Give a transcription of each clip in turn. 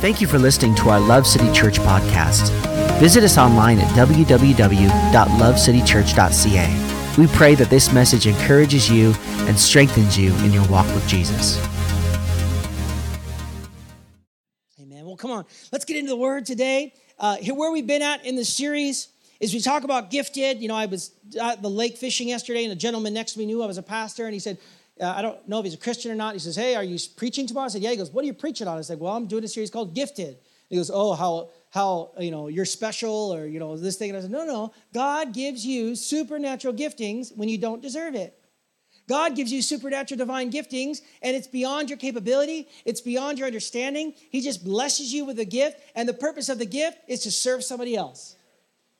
Thank you for listening to our Love City Church podcast. Visit us online at www.lovecitychurch.ca. We pray that this message encourages you and strengthens you in your walk with Jesus. Amen. Well, come on. Let's get into the word today. Uh, here, where we've been at in the series is we talk about gifted. You know, I was at the lake fishing yesterday, and a gentleman next to me knew I was a pastor, and he said, uh, I don't know if he's a Christian or not. He says, Hey, are you preaching tomorrow? I said, Yeah. He goes, What are you preaching on? I said, Well, I'm doing a series called Gifted. He goes, Oh, how, how, you know, you're special or, you know, this thing. And I said, No, no. God gives you supernatural giftings when you don't deserve it. God gives you supernatural divine giftings, and it's beyond your capability, it's beyond your understanding. He just blesses you with a gift, and the purpose of the gift is to serve somebody else.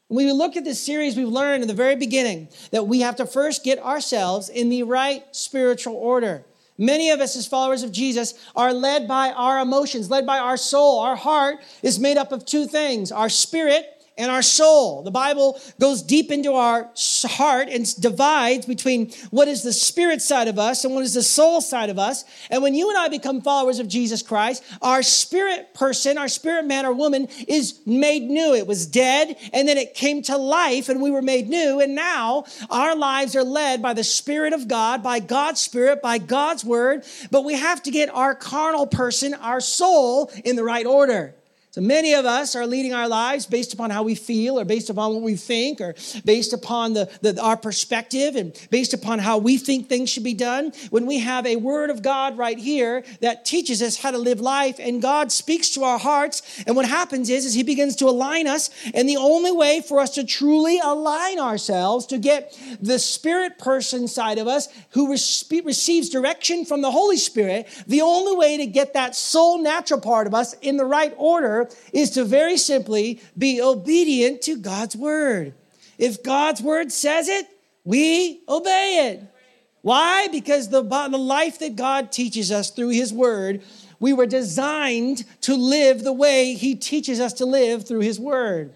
When we look at this series, we've learned in the very beginning that we have to first get ourselves in the right spiritual order. Many of us, as followers of Jesus, are led by our emotions, led by our soul. Our heart is made up of two things our spirit and our soul. The Bible goes deep into our heart and divides between what is the spirit side of us and what is the soul side of us. And when you and I become followers of Jesus Christ, our spirit person, our spirit man or woman is made new. It was dead and then it came to life and we were made new. And now our lives are led by the Spirit of God, by God's Spirit, by God's Word. But we have to get our carnal person, our soul, in the right order. So many of us are leading our lives based upon how we feel or based upon what we think or based upon the, the, our perspective and based upon how we think things should be done. When we have a word of God right here that teaches us how to live life and God speaks to our hearts. And what happens is, is he begins to align us. And the only way for us to truly align ourselves to get the spirit person side of us who receives direction from the Holy Spirit, the only way to get that soul natural part of us in the right order is to very simply be obedient to God's word. If God's word says it, we obey it. Why? Because the, the life that God teaches us through his word, we were designed to live the way he teaches us to live through his word.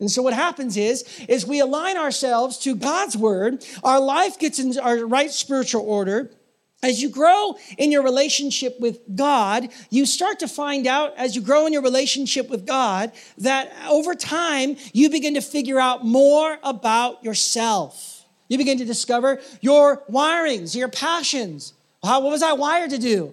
And so what happens is, is we align ourselves to God's word, our life gets in our right spiritual order, as you grow in your relationship with God, you start to find out as you grow in your relationship with God that over time you begin to figure out more about yourself. You begin to discover your wirings, your passions. How, what was I wired to do?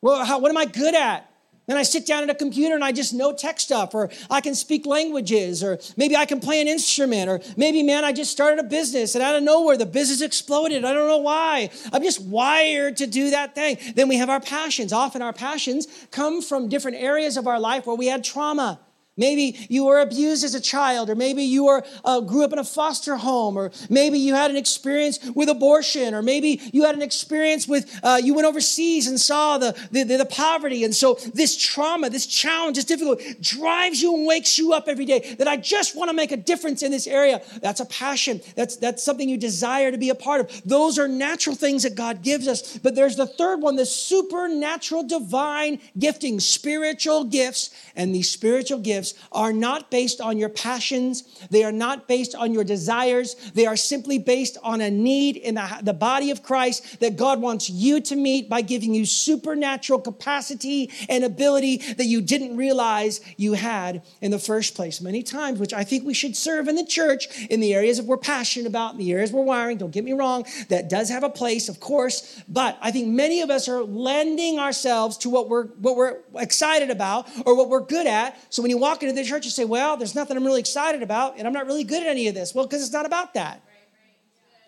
Well, how, what am I good at? And I sit down at a computer and I just know tech stuff, or I can speak languages, or maybe I can play an instrument, or maybe, man, I just started a business and out of nowhere the business exploded. I don't know why. I'm just wired to do that thing. Then we have our passions. Often our passions come from different areas of our life where we had trauma. Maybe you were abused as a child, or maybe you were, uh, grew up in a foster home, or maybe you had an experience with abortion, or maybe you had an experience with, uh, you went overseas and saw the, the, the, poverty. And so this trauma, this challenge, this difficulty drives you and wakes you up every day that I just want to make a difference in this area. That's a passion. That's, that's something you desire to be a part of. Those are natural things that God gives us. But there's the third one, the supernatural divine gifting, spiritual gifts. And these spiritual gifts are not based on your passions, they are not based on your desires, they are simply based on a need in the, the body of Christ that God wants you to meet by giving you supernatural capacity and ability that you didn't realize you had in the first place. Many times, which I think we should serve in the church in the areas that we're passionate about, in the areas we're wiring, don't get me wrong, that does have a place, of course, but I think many of us are lending ourselves to what we're what we're excited about or what we're good at. So when you walk walk into the church and say, Well, there's nothing I'm really excited about, and I'm not really good at any of this. Well, because it's not about that.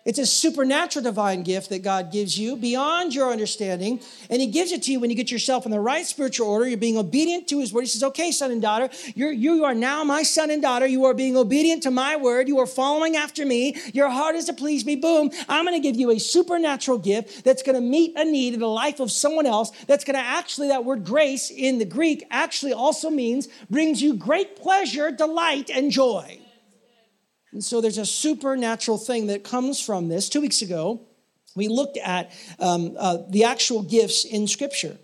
It's a supernatural divine gift that God gives you beyond your understanding. And He gives it to you when you get yourself in the right spiritual order. You're being obedient to His word. He says, Okay, son and daughter, you're, you are now my son and daughter. You are being obedient to my word. You are following after me. Your heart is to please me. Boom. I'm going to give you a supernatural gift that's going to meet a need in the life of someone else. That's going to actually, that word grace in the Greek actually also means brings you great pleasure, delight, and joy. And so there's a supernatural thing that comes from this. Two weeks ago, we looked at um, uh, the actual gifts in Scripture.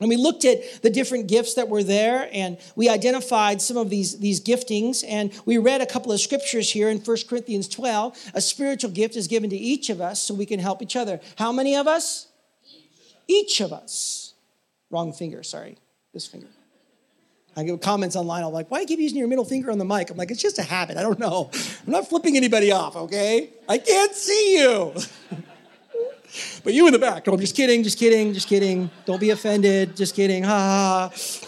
And we looked at the different gifts that were there, and we identified some of these, these giftings. And we read a couple of scriptures here in 1 Corinthians 12. A spiritual gift is given to each of us so we can help each other. How many of us? Each, each of us. Wrong finger, sorry. This finger. I get comments online. I'm like, why do you keep using your middle finger on the mic? I'm like, it's just a habit. I don't know. I'm not flipping anybody off, okay? I can't see you. but you in the back. No, I'm just kidding, just kidding, just kidding. Don't be offended. Just kidding. Ha ha. ha.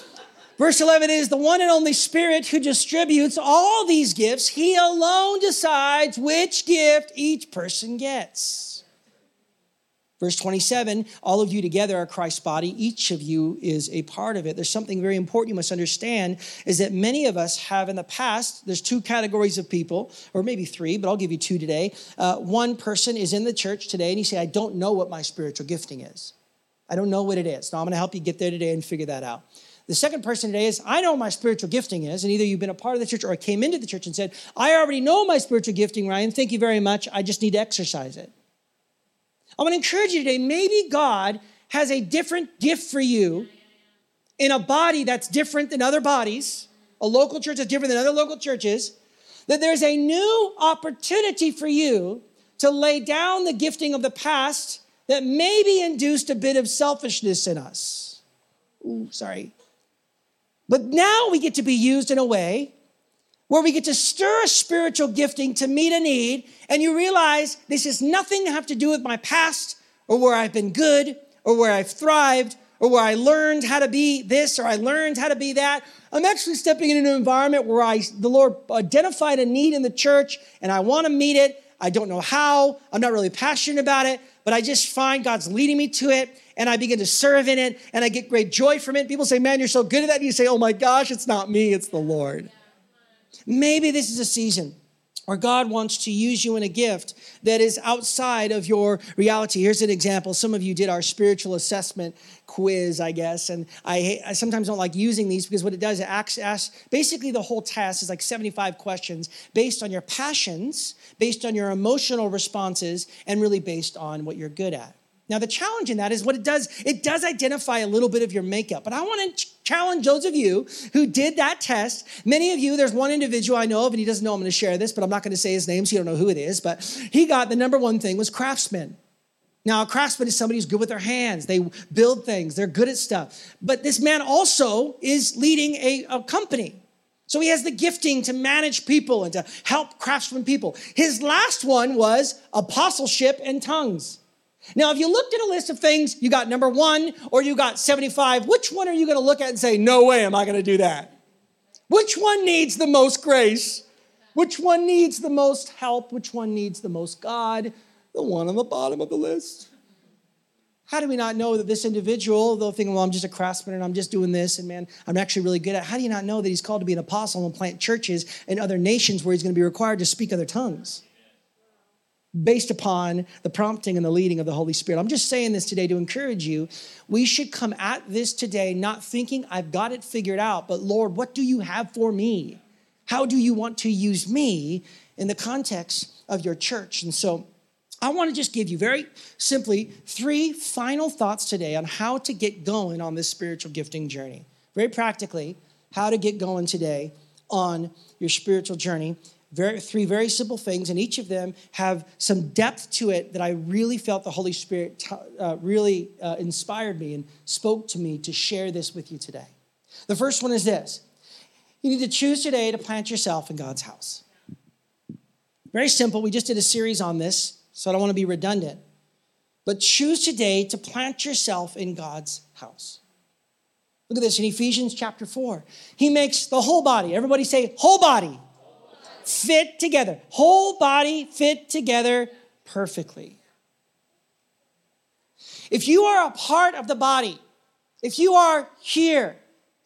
Verse 11 is the one and only Spirit who distributes all these gifts. He alone decides which gift each person gets. Verse 27 all of you together are Christ's body. Each of you is a part of it. There's something very important you must understand is that many of us have in the past, there's two categories of people, or maybe three, but I'll give you two today. Uh, one person is in the church today and you say, I don't know what my spiritual gifting is. I don't know what it is. Now I'm going to help you get there today and figure that out. The second person today is, I know my spiritual gifting is, and either you've been a part of the church or came into the church and said, I already know my spiritual gifting, Ryan. Thank you very much. I just need to exercise it. I want to encourage you today. Maybe God has a different gift for you in a body that's different than other bodies, a local church that's different than other local churches, that there's a new opportunity for you to lay down the gifting of the past that maybe induced a bit of selfishness in us. Ooh, sorry. But now we get to be used in a way where we get to stir a spiritual gifting to meet a need, and you realize this has nothing to have to do with my past or where I've been good or where I've thrived or where I learned how to be this or I learned how to be that. I'm actually stepping into an environment where I, the Lord identified a need in the church and I want to meet it. I don't know how. I'm not really passionate about it, but I just find God's leading me to it and I begin to serve in it and I get great joy from it. People say, Man, you're so good at that. And you say, Oh my gosh, it's not me, it's the Lord. Maybe this is a season where God wants to use you in a gift that is outside of your reality. Here's an example. Some of you did our spiritual assessment quiz, I guess, and I, I sometimes don't like using these because what it does, it asks, asks basically the whole test is like 75 questions based on your passions, based on your emotional responses, and really based on what you're good at. Now, the challenge in that is what it does, it does identify a little bit of your makeup. But I want to challenge those of you who did that test. Many of you, there's one individual I know of, and he doesn't know I'm going to share this, but I'm not going to say his name so you don't know who it is. But he got the number one thing was craftsman. Now, a craftsman is somebody who's good with their hands. They build things, they're good at stuff. But this man also is leading a, a company. So he has the gifting to manage people and to help craftsmen people. His last one was apostleship and tongues. Now, if you looked at a list of things, you got number one or you got 75, which one are you going to look at and say, no way am I going to do that? Which one needs the most grace? Which one needs the most help? Which one needs the most God? The one on the bottom of the list. How do we not know that this individual, though thinking, well, I'm just a craftsman and I'm just doing this, and man, I'm actually really good at it. How do you not know that he's called to be an apostle and plant churches in other nations where he's going to be required to speak other tongues? Based upon the prompting and the leading of the Holy Spirit. I'm just saying this today to encourage you. We should come at this today not thinking, I've got it figured out, but Lord, what do you have for me? How do you want to use me in the context of your church? And so, I want to just give you very simply three final thoughts today on how to get going on this spiritual gifting journey. Very practically, how to get going today on your spiritual journey. Very, three very simple things, and each of them have some depth to it that I really felt the Holy Spirit t- uh, really uh, inspired me and spoke to me to share this with you today. The first one is this you need to choose today to plant yourself in God's house. Very simple. We just did a series on this, so I don't want to be redundant. But choose today to plant yourself in God's house. Look at this in Ephesians chapter 4. He makes the whole body, everybody say, whole body fit together, whole body fit together perfectly. If you are a part of the body, if you are here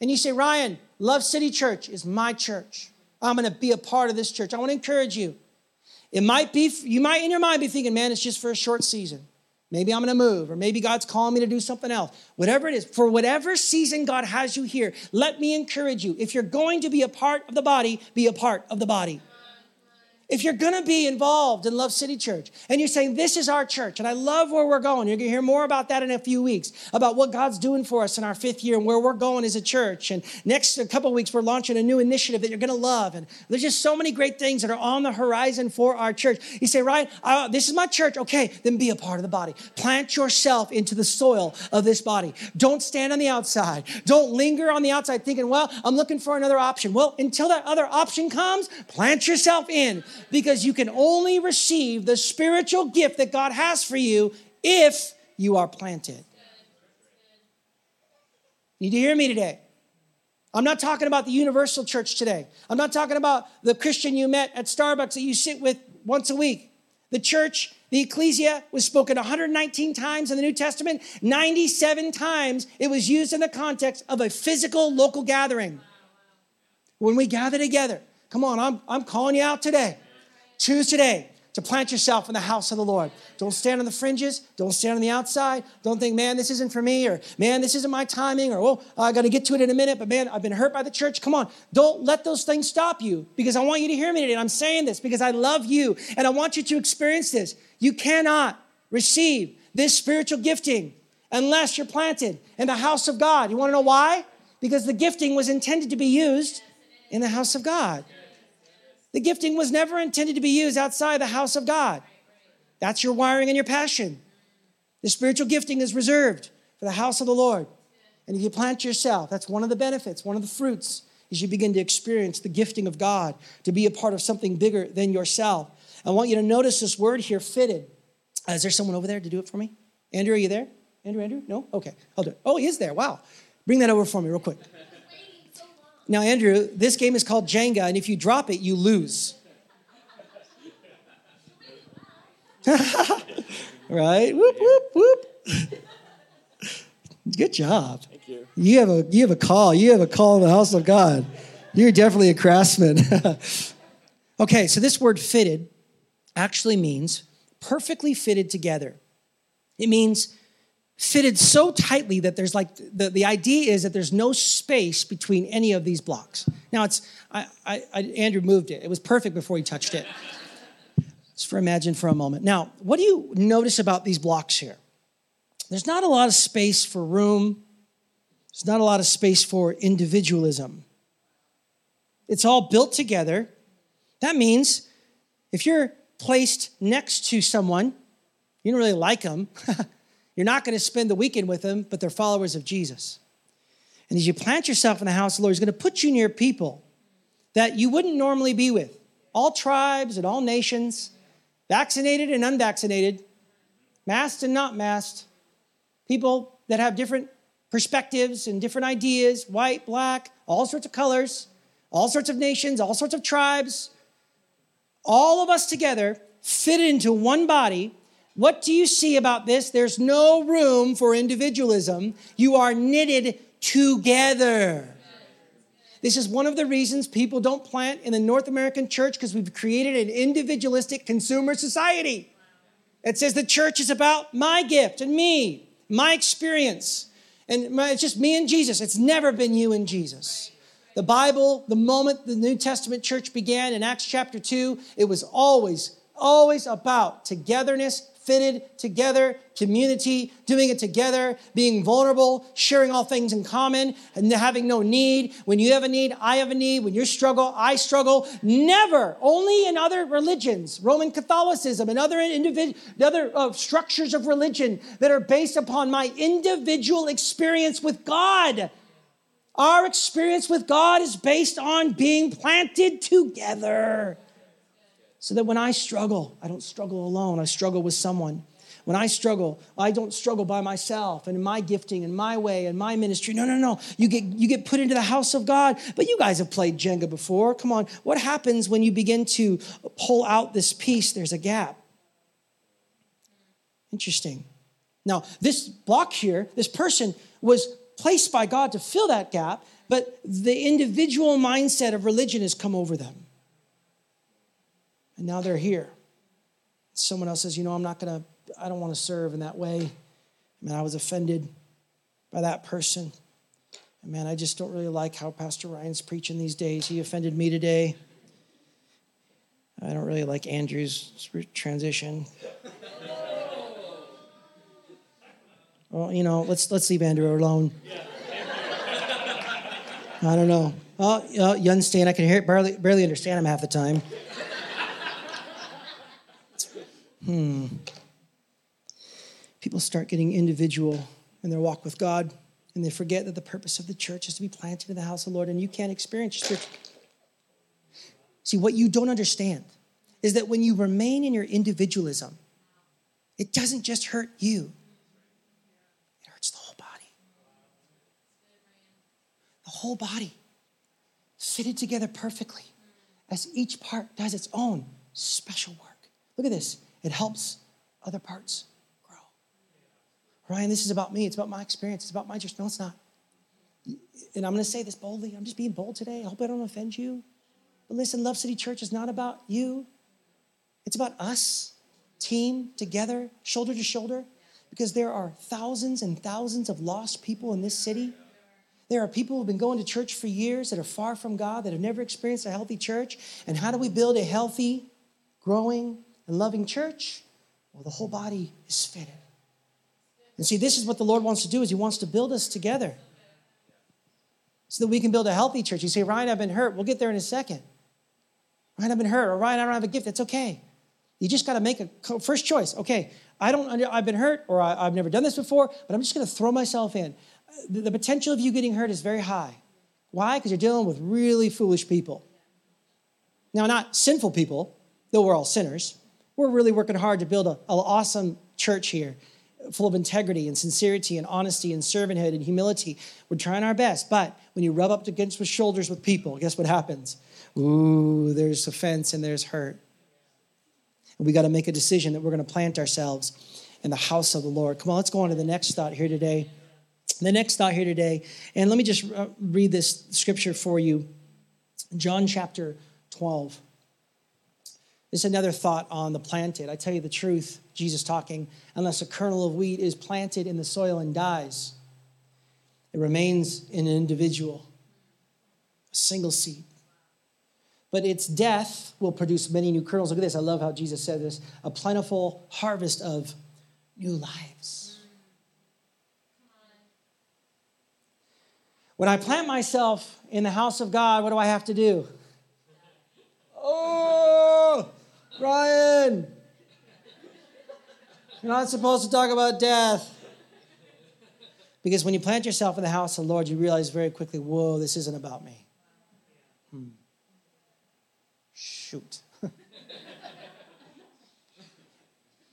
and you say, Ryan, Love City Church is my church. I'm going to be a part of this church. I want to encourage you. It might be, you might in your mind be thinking, man, it's just for a short season. Maybe I'm going to move, or maybe God's calling me to do something else. Whatever it is, for whatever season God has you here, let me encourage you. If you're going to be a part of the body, be a part of the body. If you're going to be involved in Love City Church and you're saying, This is our church, and I love where we're going, you're going to hear more about that in a few weeks about what God's doing for us in our fifth year and where we're going as a church. And next a couple weeks, we're launching a new initiative that you're going to love. And there's just so many great things that are on the horizon for our church. You say, Ryan, this is my church. Okay, then be a part of the body. Plant yourself into the soil of this body. Don't stand on the outside. Don't linger on the outside thinking, Well, I'm looking for another option. Well, until that other option comes, plant yourself in because you can only receive the spiritual gift that God has for you if you are planted. Need to hear me today. I'm not talking about the universal church today. I'm not talking about the Christian you met at Starbucks that you sit with once a week. The church, the ecclesia, was spoken 119 times in the New Testament. 97 times it was used in the context of a physical local gathering. When we gather together, come on, I'm, I'm calling you out today. Choose today to plant yourself in the house of the Lord. Don't stand on the fringes. Don't stand on the outside. Don't think, man, this isn't for me, or man, this isn't my timing, or oh, I got to get to it in a minute, but man, I've been hurt by the church. Come on. Don't let those things stop you because I want you to hear me today. And I'm saying this because I love you and I want you to experience this. You cannot receive this spiritual gifting unless you're planted in the house of God. You want to know why? Because the gifting was intended to be used in the house of God. The gifting was never intended to be used outside the house of God. That's your wiring and your passion. The spiritual gifting is reserved for the house of the Lord. And if you plant yourself, that's one of the benefits, one of the fruits, is you begin to experience the gifting of God to be a part of something bigger than yourself. I want you to notice this word here, fitted. Uh, is there someone over there to do it for me? Andrew, are you there? Andrew, Andrew? No? Okay, I'll do it. Oh, he is there. Wow. Bring that over for me real quick. Now, Andrew, this game is called Jenga, and if you drop it, you lose. right? Whoop, whoop, whoop. Good job. Thank you. You have a you have a call. You have a call in the house of God. You're definitely a craftsman. okay, so this word fitted actually means perfectly fitted together. It means fitted so tightly that there's like the, the idea is that there's no space between any of these blocks. Now it's I, I, I, andrew moved it. It was perfect before he touched it. Just for imagine for a moment. Now what do you notice about these blocks here? There's not a lot of space for room. There's not a lot of space for individualism. It's all built together. That means if you're placed next to someone you don't really like them You're not going to spend the weekend with them, but they're followers of Jesus. And as you plant yourself in the house of the Lord, He's going to put you near people that you wouldn't normally be with. All tribes and all nations, vaccinated and unvaccinated, masked and not masked, people that have different perspectives and different ideas white, black, all sorts of colors, all sorts of nations, all sorts of tribes. All of us together fit into one body what do you see about this? There's no room for individualism. You are knitted together. This is one of the reasons people don't plant in the North American church because we've created an individualistic consumer society. It says the church is about my gift and me, my experience. And my, it's just me and Jesus. It's never been you and Jesus. The Bible, the moment the New Testament church began in Acts chapter 2, it was always, always about togetherness fitted together, community, doing it together, being vulnerable, sharing all things in common, and having no need. When you have a need, I have a need. When you struggle, I struggle. Never, only in other religions, Roman Catholicism and other individual, other uh, structures of religion that are based upon my individual experience with God. Our experience with God is based on being planted together so that when I struggle, I don't struggle alone, I struggle with someone. When I struggle, I don't struggle by myself and in my gifting and my way and my ministry. No, no, no. You get, you get put into the house of God. But you guys have played Jenga before. Come on. What happens when you begin to pull out this piece? There's a gap. Interesting. Now, this block here, this person was placed by God to fill that gap, but the individual mindset of religion has come over them. And now they're here. Someone else says, you know, I'm not going to, I don't want to serve in that way. I mean, I was offended by that person. And man, I just don't really like how Pastor Ryan's preaching these days. He offended me today. I don't really like Andrew's transition. Well, you know, let's let's leave Andrew alone. I don't know. Oh, you understand? I can hear it, barely barely understand him half the time. Hmm. People start getting individual in their walk with God, and they forget that the purpose of the church is to be planted in the house of the Lord, and you can't experience church. See, what you don't understand is that when you remain in your individualism, it doesn't just hurt you, it hurts the whole body. The whole body fitted together perfectly as each part does its own special work. Look at this. It helps other parts grow. Ryan, this is about me. It's about my experience. It's about my just. No, it's not. And I'm going to say this boldly. I'm just being bold today. I hope I don't offend you. But listen, Love City Church is not about you. It's about us, team, together, shoulder to shoulder, because there are thousands and thousands of lost people in this city. There are people who've been going to church for years that are far from God, that have never experienced a healthy church. And how do we build a healthy, growing, and loving church? Well, the whole body is fitted. And see, this is what the Lord wants to do is he wants to build us together so that we can build a healthy church. You say, Ryan, I've been hurt. We'll get there in a second. Ryan, I've been hurt, or Ryan, I don't have a gift. That's okay. You just got to make a first choice. Okay, I don't. I've been hurt, or I, have never done this before, but I'm just going to throw myself in. The, the potential of you getting hurt is very high. Why? Because you're dealing with really foolish people. Now, not sinful people, though we're all sinners. We're really working hard to build an awesome church here, full of integrity and sincerity and honesty and servanthood and humility. We're trying our best, but when you rub up against the shoulders with people, guess what happens? Ooh, there's offense and there's hurt. And we got to make a decision that we're going to plant ourselves in the house of the Lord. Come on, let's go on to the next thought here today. The next thought here today, and let me just uh, read this scripture for you John chapter 12. This is another thought on the planted. I tell you the truth, Jesus talking, unless a kernel of wheat is planted in the soil and dies, it remains in an individual, a single seed but its death will produce many new kernels. Look at this. I love how Jesus said this a plentiful harvest of new lives. When I plant myself in the house of God, what do I have to do? Oh, Ryan, you're not supposed to talk about death. Because when you plant yourself in the house of the Lord, you realize very quickly, whoa, this isn't about me. Hmm. Shoot.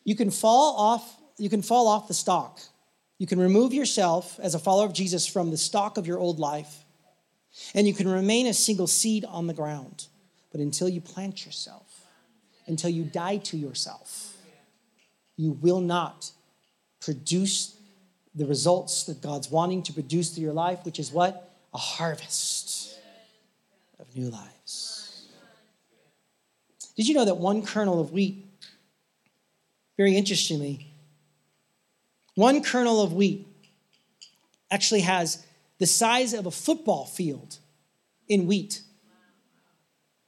you can fall off you can fall off the stalk. You can remove yourself as a follower of Jesus from the stalk of your old life. And you can remain a single seed on the ground. But until you plant yourself, until you die to yourself, you will not produce the results that God's wanting to produce through your life, which is what? A harvest of new lives. Did you know that one kernel of wheat, very interestingly, one kernel of wheat actually has the size of a football field in wheat?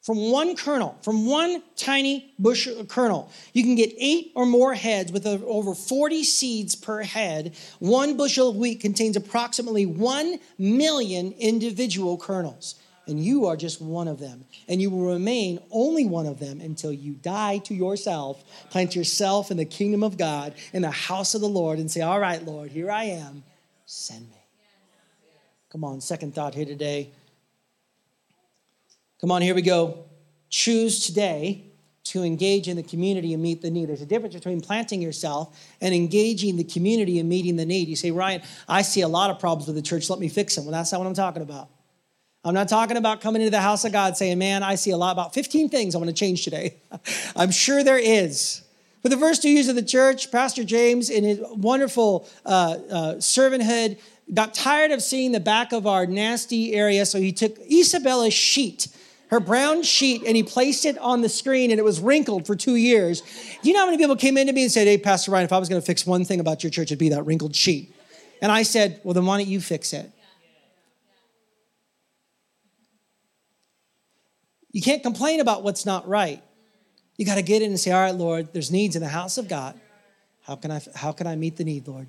From one kernel, from one tiny bush kernel, you can get eight or more heads with over 40 seeds per head. One bushel of wheat contains approximately 1 million individual kernels and you are just one of them. And you will remain only one of them until you die to yourself, plant yourself in the kingdom of God, in the house of the Lord, and say, All right, Lord, here I am, send me. Come on, second thought here today. Come on, here we go. Choose today to engage in the community and meet the need. There's a difference between planting yourself and engaging the community and meeting the need. You say, Ryan, I see a lot of problems with the church. Let me fix them. Well, that's not what I'm talking about. I'm not talking about coming into the house of God saying, man, I see a lot, about 15 things I want to change today. I'm sure there is. For the first two years of the church, Pastor James, in his wonderful uh, uh, servanthood, got tired of seeing the back of our nasty area, so he took Isabella's sheet, her brown sheet, and he placed it on the screen, and it was wrinkled for two years. You know how many people came into me and said, Hey, Pastor Ryan, if I was going to fix one thing about your church, it'd be that wrinkled sheet? And I said, Well, then why don't you fix it? You can't complain about what's not right. You got to get in and say, all right, Lord, there's needs in the house of God. How can I, how can I meet the need, Lord?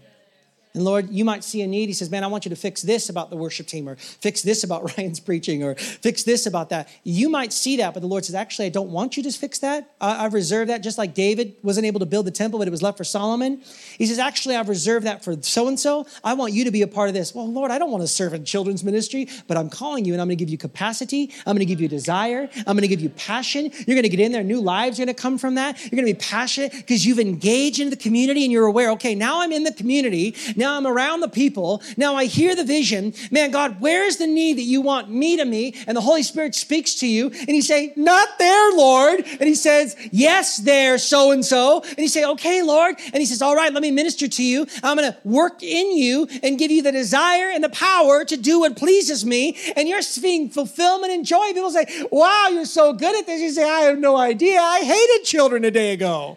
And Lord, you might see a need. He says, Man, I want you to fix this about the worship team, or fix this about Ryan's preaching, or fix this about that. You might see that, but the Lord says, Actually, I don't want you to fix that. I, have reserved that, just like David wasn't able to build the temple, but it was left for Solomon. He says, Actually, I've reserved that for so and so. I want you to be a part of this. Well, Lord, I don't want to serve in children's ministry, but I'm calling you and I'm going to give you capacity. I'm going to give you desire. I'm going to give you passion. You're going to get in there. New lives are going to come from that. You're going to be passionate because you've engaged in the community and you're aware, okay, now I'm in the community. Now I'm around the people. Now I hear the vision. Man, God, where's the need that you want me to meet? And the Holy Spirit speaks to you and you say, not there, Lord. And he says, yes, there, so and so. And you say, okay, Lord. And he says, all right, let me minister to you. I'm going to work in you and give you the desire and the power to do what pleases me. And you're seeing fulfillment and joy. People say, wow, you're so good at this. You say, I have no idea. I hated children a day ago.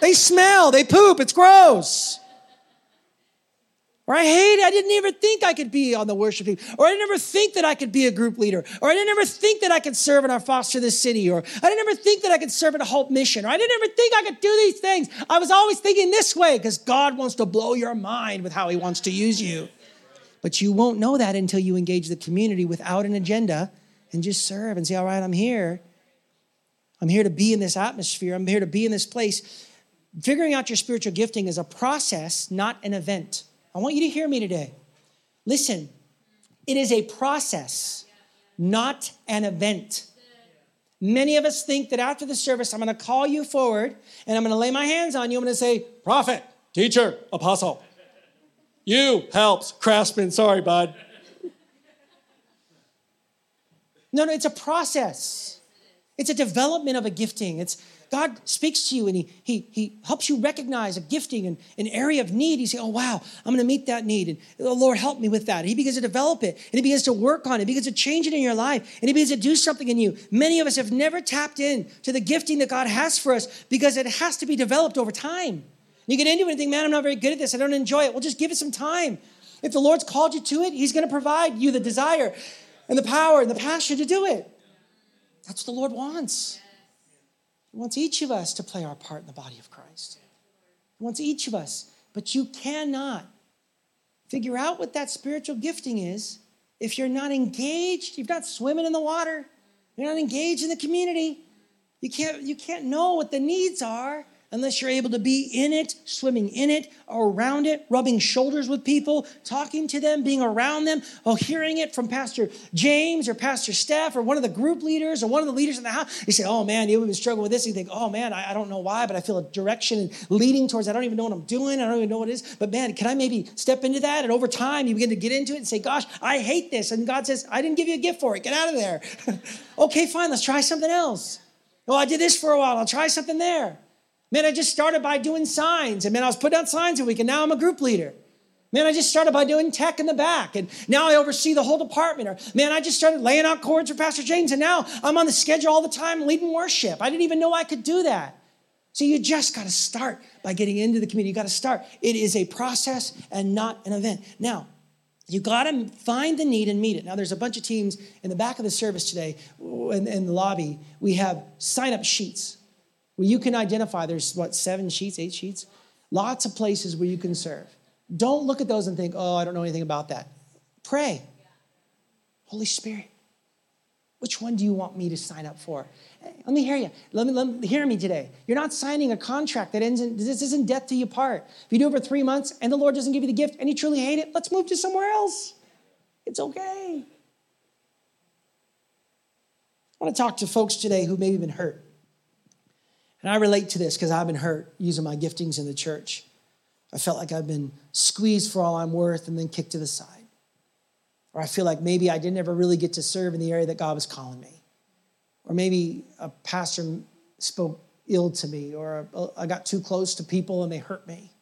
They smell, they poop, it's gross. Or I hate it. I didn't ever think I could be on the worship team. Or I didn't ever think that I could be a group leader. Or I didn't ever think that I could serve in our foster this city. Or I didn't ever think that I could serve in a Hope Mission. Or I didn't ever think I could do these things. I was always thinking this way because God wants to blow your mind with how He wants to use you. But you won't know that until you engage the community without an agenda and just serve and say, all right, I'm here. I'm here to be in this atmosphere. I'm here to be in this place. Figuring out your spiritual gifting is a process, not an event. I want you to hear me today. Listen, it is a process, not an event. Many of us think that after the service, I'm going to call you forward and I'm going to lay my hands on you. I'm going to say, Prophet, teacher, apostle. You helps, craftsman. Sorry, bud. No, no, it's a process. It's a development of a gifting. It's God speaks to you and he, he, he helps you recognize a gifting and an area of need. You say, Oh, wow, I'm going to meet that need. And the Lord, help me with that. And he begins to develop it and he begins to work on it. He begins to change it in your life and he begins to do something in you. Many of us have never tapped in to the gifting that God has for us because it has to be developed over time. You get into it and think, Man, I'm not very good at this. I don't enjoy it. Well, just give it some time. If the Lord's called you to it, he's going to provide you the desire and the power and the passion to do it. That's what the Lord wants. He wants each of us to play our part in the body of Christ. He wants each of us. But you cannot figure out what that spiritual gifting is if you're not engaged, you're not swimming in the water, you're not engaged in the community. You can't, you can't know what the needs are unless you're able to be in it, swimming in it, around it, rubbing shoulders with people, talking to them, being around them, or hearing it from Pastor James or Pastor Steph or one of the group leaders or one of the leaders in the house. You say, oh man, you've been struggling with this. You think, oh man, I, I don't know why, but I feel a direction and leading towards, I don't even know what I'm doing. I don't even know what it is. But man, can I maybe step into that? And over time, you begin to get into it and say, gosh, I hate this. And God says, I didn't give you a gift for it. Get out of there. okay, fine, let's try something else. Oh, I did this for a while. I'll try something there. Man, I just started by doing signs. And man, I was putting out signs a week, and now I'm a group leader. Man, I just started by doing tech in the back, and now I oversee the whole department. Or man, I just started laying out chords for Pastor James, and now I'm on the schedule all the time leading worship. I didn't even know I could do that. So you just got to start by getting into the community. You got to start. It is a process and not an event. Now, you got to find the need and meet it. Now, there's a bunch of teams in the back of the service today in, in the lobby. We have sign up sheets where you can identify there's what, seven sheets, eight sheets? Lots of places where you can serve. Don't look at those and think, oh, I don't know anything about that. Pray. Holy Spirit, which one do you want me to sign up for? Let me hear you. Let me, let me hear me today. You're not signing a contract that ends in this isn't death to you part. If you do it for three months and the Lord doesn't give you the gift and you truly hate it, let's move to somewhere else. It's okay. I want to talk to folks today who maybe been hurt. And I relate to this because I've been hurt using my giftings in the church. I felt like I've been squeezed for all I'm worth and then kicked to the side. Or I feel like maybe I didn't ever really get to serve in the area that God was calling me. Or maybe a pastor spoke ill to me, or I got too close to people and they hurt me.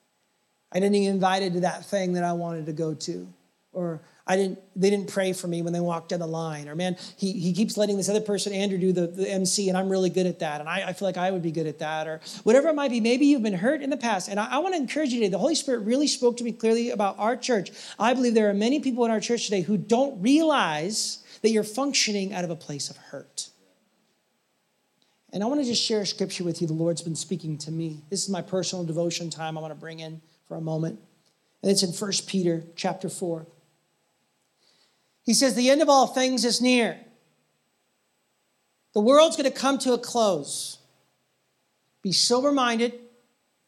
I didn't get invited to that thing that I wanted to go to. Or I didn't, they didn't pray for me when they walked down the line. Or man, he, he keeps letting this other person, Andrew, do the, the MC, and I'm really good at that. And I, I feel like I would be good at that. Or whatever it might be. Maybe you've been hurt in the past. And I, I want to encourage you today. The Holy Spirit really spoke to me clearly about our church. I believe there are many people in our church today who don't realize that you're functioning out of a place of hurt. And I want to just share a scripture with you. The Lord's been speaking to me. This is my personal devotion time I want to bring in for a moment. And it's in 1 Peter chapter 4. He says, The end of all things is near. The world's going to come to a close. Be sober minded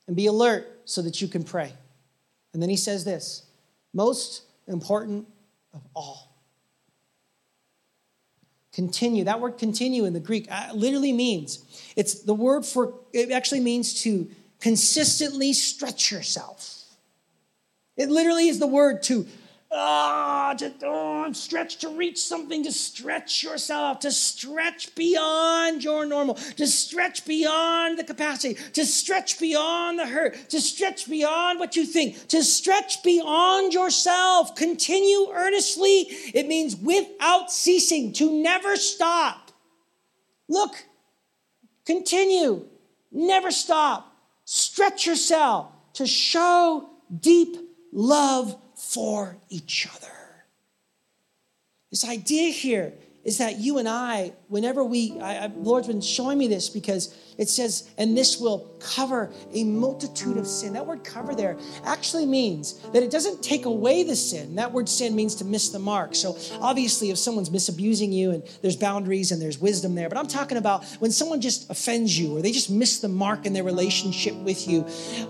and be alert so that you can pray. And then he says this most important of all. Continue. That word continue in the Greek uh, literally means it's the word for, it actually means to consistently stretch yourself. It literally is the word to ah, to oh, stretch to reach something, to stretch yourself, to stretch beyond your normal, to stretch beyond the capacity, to stretch beyond the hurt, to stretch beyond what you think, to stretch beyond yourself. Continue earnestly. It means without ceasing, to never stop. Look, continue, never stop. Stretch yourself to show deep love for each other. This idea here is that you and I, whenever we, I, I, Lord's been showing me this because it says, and this will cover a multitude of sin. That word cover there actually means that it doesn't take away the sin. That word sin means to miss the mark. So obviously, if someone's misabusing you and there's boundaries and there's wisdom there, but I'm talking about when someone just offends you or they just miss the mark in their relationship with you.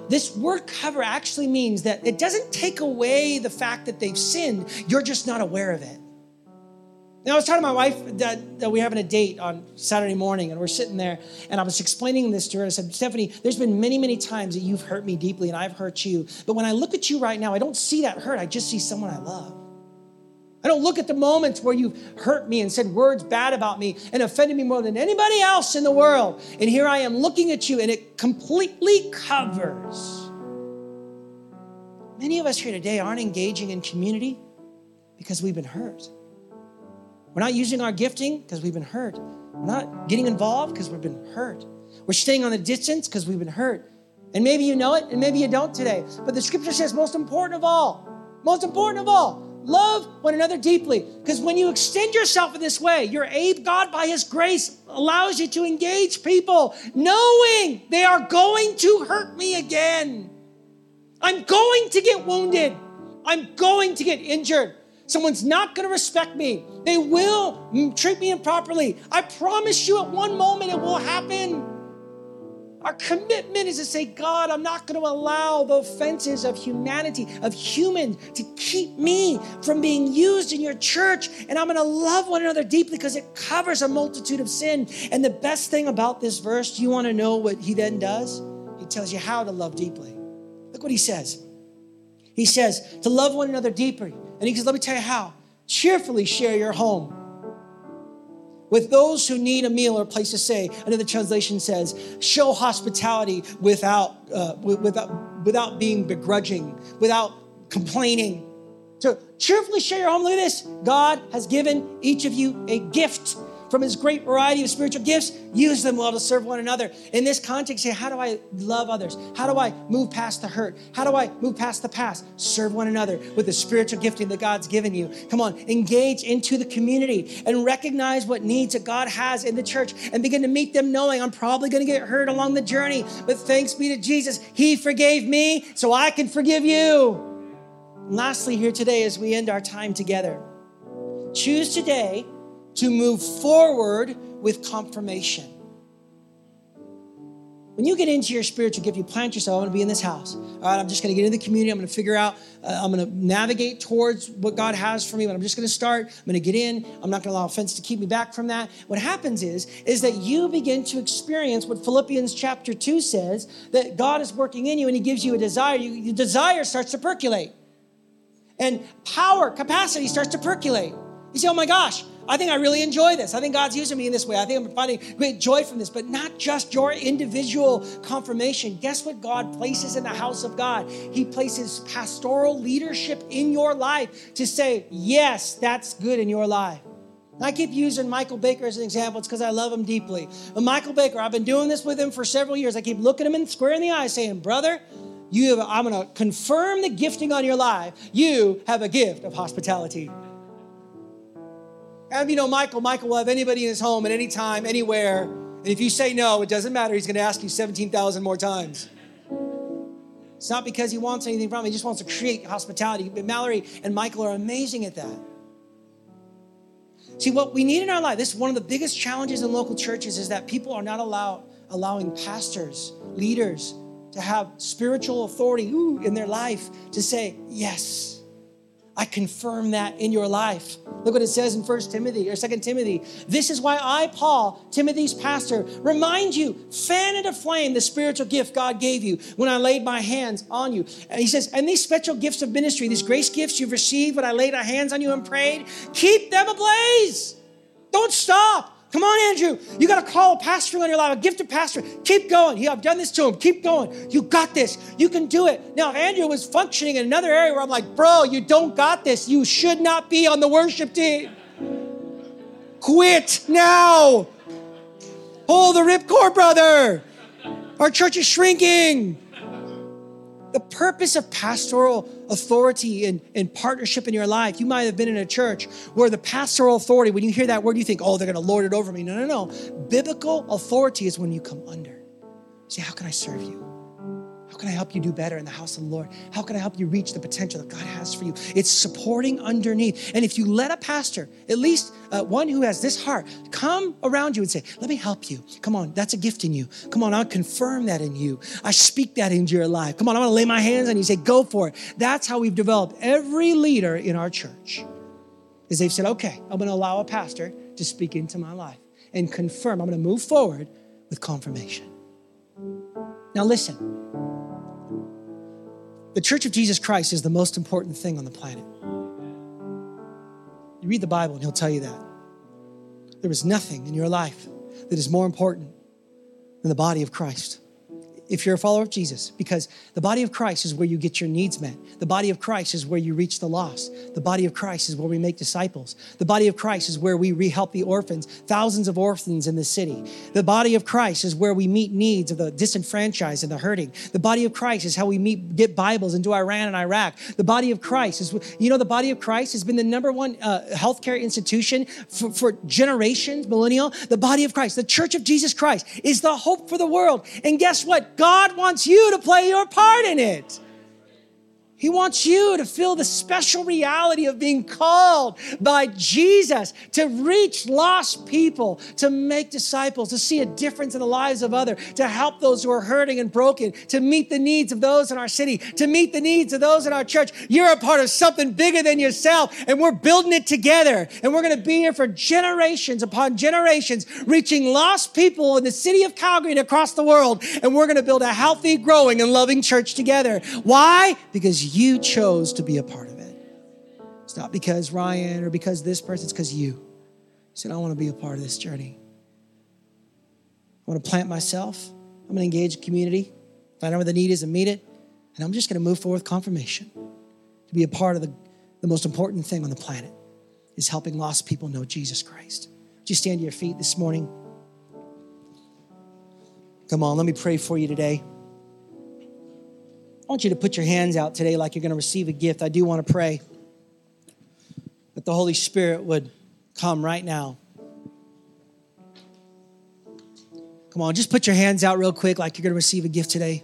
This word cover actually means that it doesn't take away the fact that they've sinned, you're just not aware of it. Now, I was telling my wife that, that we're having a date on Saturday morning, and we're sitting there, and I was explaining this to her. I said, Stephanie, there's been many, many times that you've hurt me deeply, and I've hurt you. But when I look at you right now, I don't see that hurt. I just see someone I love. I don't look at the moments where you've hurt me and said words bad about me and offended me more than anybody else in the world. And here I am looking at you, and it completely covers. Many of us here today aren't engaging in community because we've been hurt. We're not using our gifting because we've been hurt. We're not getting involved because we've been hurt. We're staying on the distance because we've been hurt. And maybe you know it and maybe you don't today. But the scripture says, most important of all, most important of all, love one another deeply. Because when you extend yourself in this way, you're aid God by His grace allows you to engage people, knowing they are going to hurt me again. I'm going to get wounded. I'm going to get injured. Someone's not going to respect me. They will treat me improperly. I promise you, at one moment, it will happen. Our commitment is to say, God, I'm not going to allow the offenses of humanity, of humans, to keep me from being used in your church. And I'm going to love one another deeply because it covers a multitude of sin. And the best thing about this verse, do you want to know what he then does? He tells you how to love deeply. Look what he says. He says, to love one another deeply and he says, Let me tell you how. Cheerfully share your home with those who need a meal or a place to stay. Another translation says, show hospitality without, uh, without, without being begrudging, without complaining. To cheerfully share your home. Look at this. God has given each of you a gift from his great variety of spiritual gifts, use them well to serve one another. In this context, say, how do I love others? How do I move past the hurt? How do I move past the past? Serve one another with the spiritual gifting that God's given you. Come on, engage into the community and recognize what needs that God has in the church and begin to meet them knowing I'm probably going to get hurt along the journey, but thanks be to Jesus, He forgave me so I can forgive you. And lastly, here today, as we end our time together, choose today to move forward with confirmation. When you get into your spiritual gift, you plant yourself, I'm gonna be in this house. All right, I'm just gonna get into the community. I'm gonna figure out, uh, I'm gonna navigate towards what God has for me, but I'm just gonna start. I'm gonna get in. I'm not gonna allow offense to keep me back from that. What happens is, is that you begin to experience what Philippians chapter 2 says that God is working in you and He gives you a desire. You, your desire starts to percolate. And power, capacity starts to percolate. You say, oh my gosh, I think I really enjoy this. I think God's using me in this way. I think I'm finding great joy from this, but not just your individual confirmation. Guess what God places in the house of God? He places pastoral leadership in your life to say, yes, that's good in your life. I keep using Michael Baker as an example. It's because I love him deeply. But Michael Baker, I've been doing this with him for several years. I keep looking him in square in the eye, saying, "Brother, you have, I'm going to confirm the gifting on your life. You have a gift of hospitality." And you know Michael? Michael will have anybody in his home at any time, anywhere, And if you say no, it doesn't matter. He's going to ask you 17,000 more times. It's not because he wants anything from you, he just wants to create hospitality. But Mallory and Michael are amazing at that. See, what we need in our life, this is one of the biggest challenges in local churches, is that people are not allowed, allowing pastors, leaders, to have spiritual authority ooh, in their life to say, Yes, I confirm that in your life. Look what it says in First Timothy or Second Timothy. This is why I, Paul, Timothy's pastor, remind you, fan into flame the spiritual gift God gave you when I laid my hands on you. And he says, and these special gifts of ministry, these grace gifts you've received when I laid my hands on you and prayed, keep them ablaze. Don't stop. Come on, Andrew. You got to call a pastor on your life, a gifted pastor. Keep going. Yeah, I've done this to him. Keep going. You got this. You can do it. Now, Andrew was functioning in another area where I'm like, bro, you don't got this. You should not be on the worship team. Quit now. Pull the ripcord, brother. Our church is shrinking. The purpose of pastoral authority and, and partnership in your life, you might have been in a church where the pastoral authority, when you hear that word, you think, oh, they're going to lord it over me. No, no, no. Biblical authority is when you come under. Say, how can I serve you? Can I help you do better in the house of the Lord? How can I help you reach the potential that God has for you? It's supporting underneath. And if you let a pastor, at least uh, one who has this heart, come around you and say, Let me help you. Come on, that's a gift in you. Come on, I'll confirm that in you. I speak that into your life. Come on, I'm gonna lay my hands on you. And say, Go for it. That's how we've developed every leader in our church. Is they've said, Okay, I'm gonna allow a pastor to speak into my life and confirm. I'm gonna move forward with confirmation. Now, listen. The Church of Jesus Christ is the most important thing on the planet. You read the Bible and he'll tell you that. There is nothing in your life that is more important than the body of Christ if you're a follower of Jesus, because the body of Christ is where you get your needs met. The body of Christ is where you reach the lost. The body of Christ is where we make disciples. The body of Christ is where we help the orphans, thousands of orphans in the city. The body of Christ is where we meet needs of the disenfranchised and the hurting. The body of Christ is how we meet, get Bibles into Iran and Iraq. The body of Christ is, you know, the body of Christ has been the number one uh, healthcare institution for, for generations, millennial. The body of Christ, the church of Jesus Christ, is the hope for the world. And guess what? God wants you to play your part in it. He wants you to feel the special reality of being called by Jesus to reach lost people, to make disciples, to see a difference in the lives of others, to help those who are hurting and broken, to meet the needs of those in our city, to meet the needs of those in our church. You're a part of something bigger than yourself, and we're building it together. And we're going to be here for generations upon generations, reaching lost people in the city of Calgary and across the world. And we're going to build a healthy, growing, and loving church together. Why? Because you chose to be a part of it. It's not because Ryan or because this person, it's because you. You said, I want to be a part of this journey. I want to plant myself. I'm going to engage community, find out where the need is and meet it. And I'm just going to move forward with confirmation to be a part of the, the most important thing on the planet is helping lost people know Jesus Christ. Would you stand to your feet this morning? Come on, let me pray for you today. Want you to put your hands out today like you're going to receive a gift. I do want to pray that the Holy Spirit would come right now. Come on, just put your hands out real quick like you're going to receive a gift today.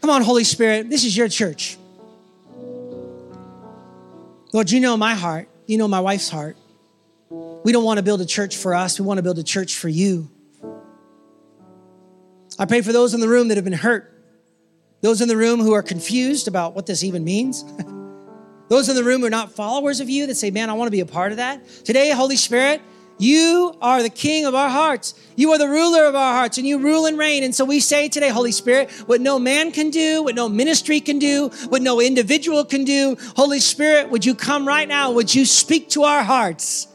Come on, Holy Spirit, this is your church. Lord, you know my heart. You know my wife's heart. We don't want to build a church for us, we want to build a church for you. I pray for those in the room that have been hurt those in the room who are confused about what this even means. Those in the room who are not followers of you that say, Man, I want to be a part of that. Today, Holy Spirit, you are the king of our hearts. You are the ruler of our hearts, and you rule and reign. And so we say today, Holy Spirit, what no man can do, what no ministry can do, what no individual can do, Holy Spirit, would you come right now? Would you speak to our hearts?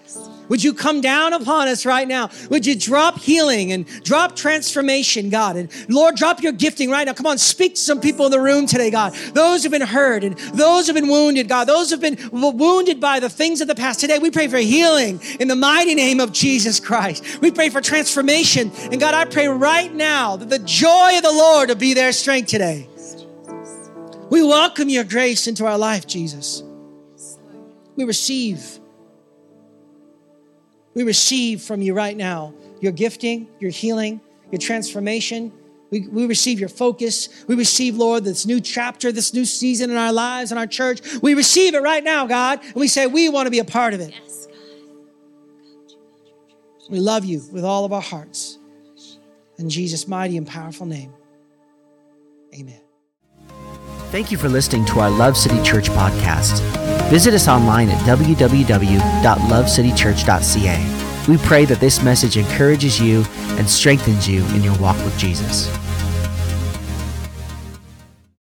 Would you come down upon us right now? Would you drop healing and drop transformation, God? And Lord, drop your gifting right now. Come on, speak to some people in the room today, God. Those who've been hurt and those who've been wounded, God. Those who've been wounded by the things of the past. Today, we pray for healing in the mighty name of Jesus Christ. We pray for transformation. And God, I pray right now that the joy of the Lord will be their strength today. We welcome your grace into our life, Jesus. We receive We receive from you right now your gifting, your healing, your transformation. We, we receive your focus. We receive, Lord, this new chapter, this new season in our lives and our church. We receive it right now, God, and we say we want to be a part of it. Yes, God. We love you with all of our hearts. In Jesus' mighty and powerful name, amen. Thank you for listening to our Love City Church podcast. Visit us online at www.lovecitychurch.ca. We pray that this message encourages you and strengthens you in your walk with Jesus.